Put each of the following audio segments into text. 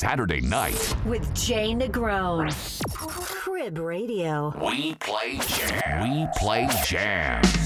Saturday night. with Jay Negron. Crib Radio. We play jam. We play jazz.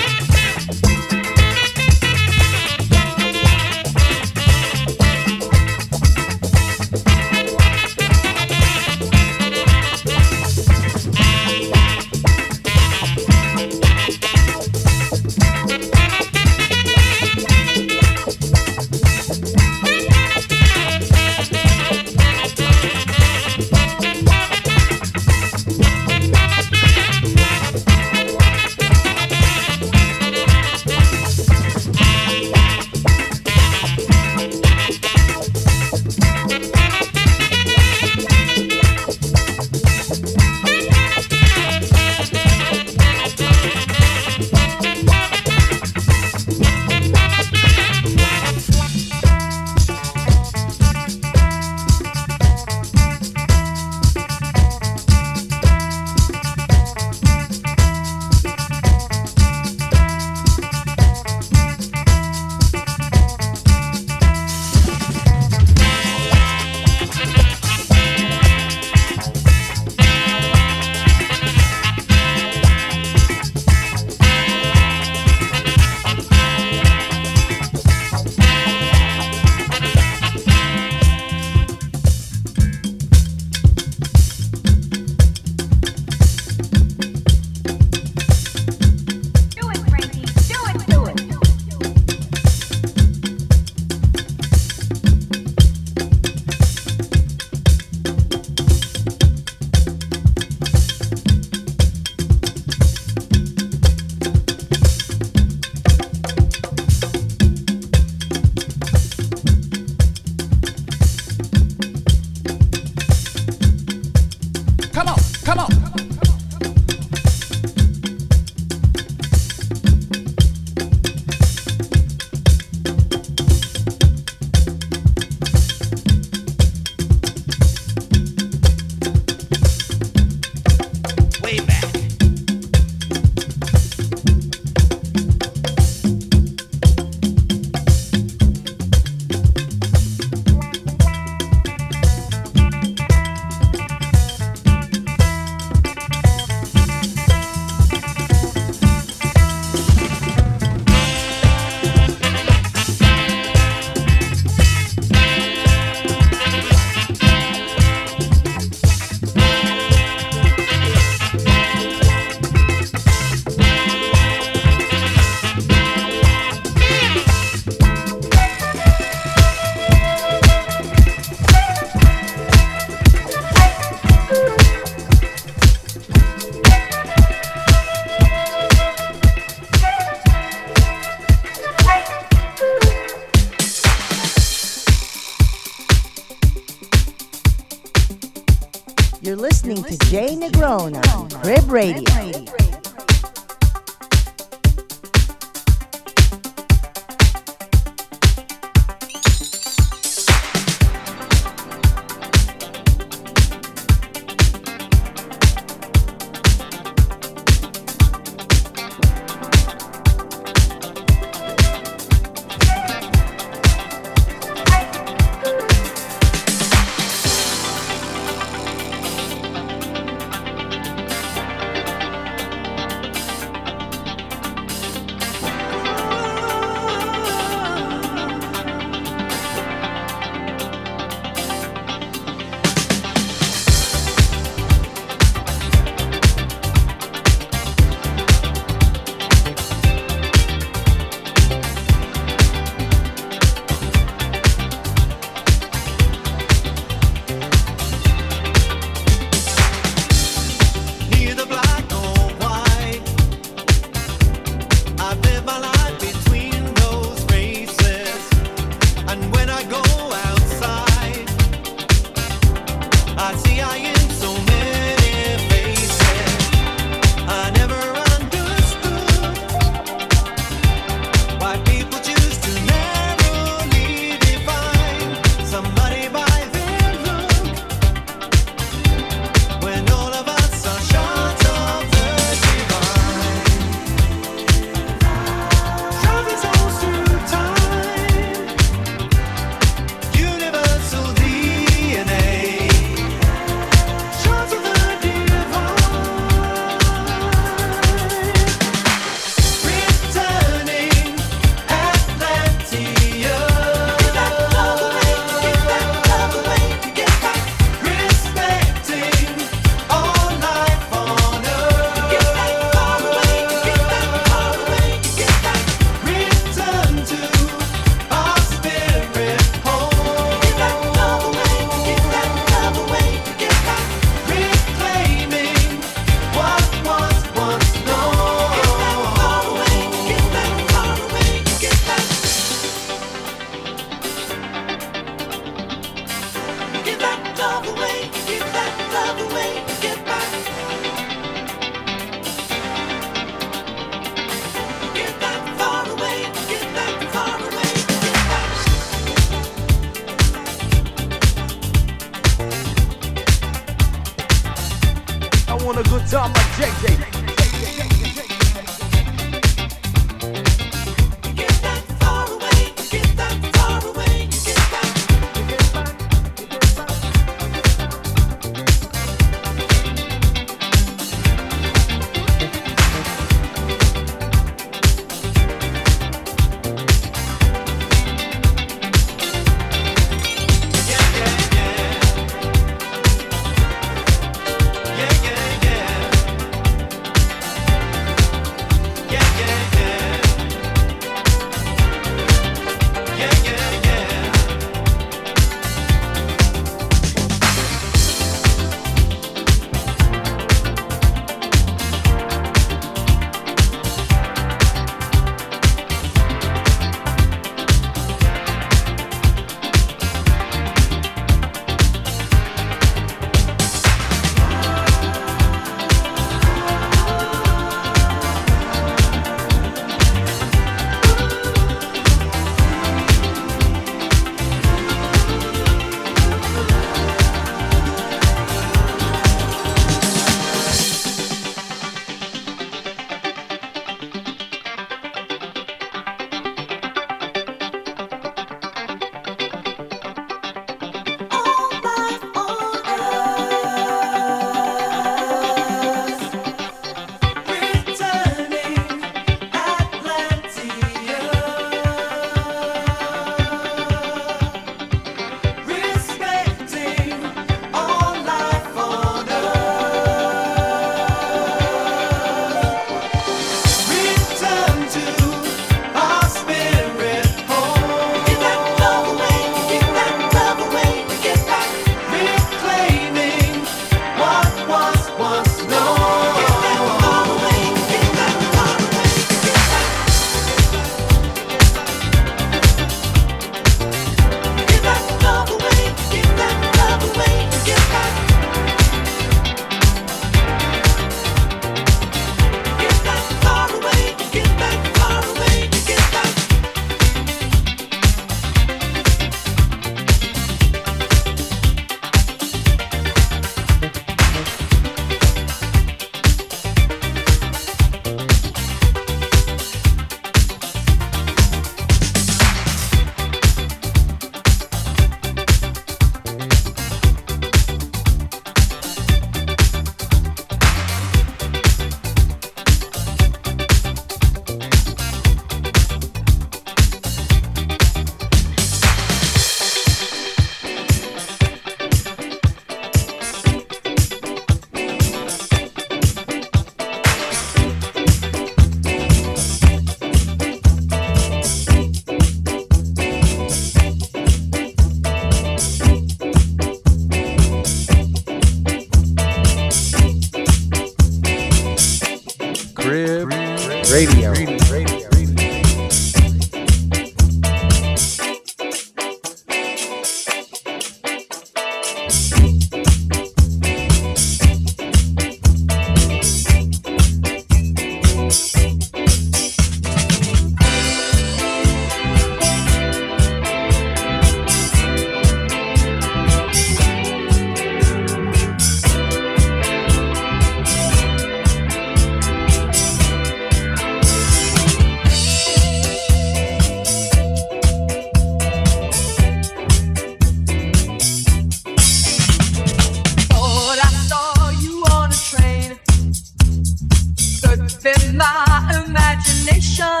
Surfing my imagination.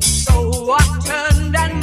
So I turned and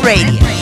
Radio.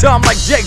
Time like JJ.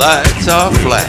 Lights are flashing.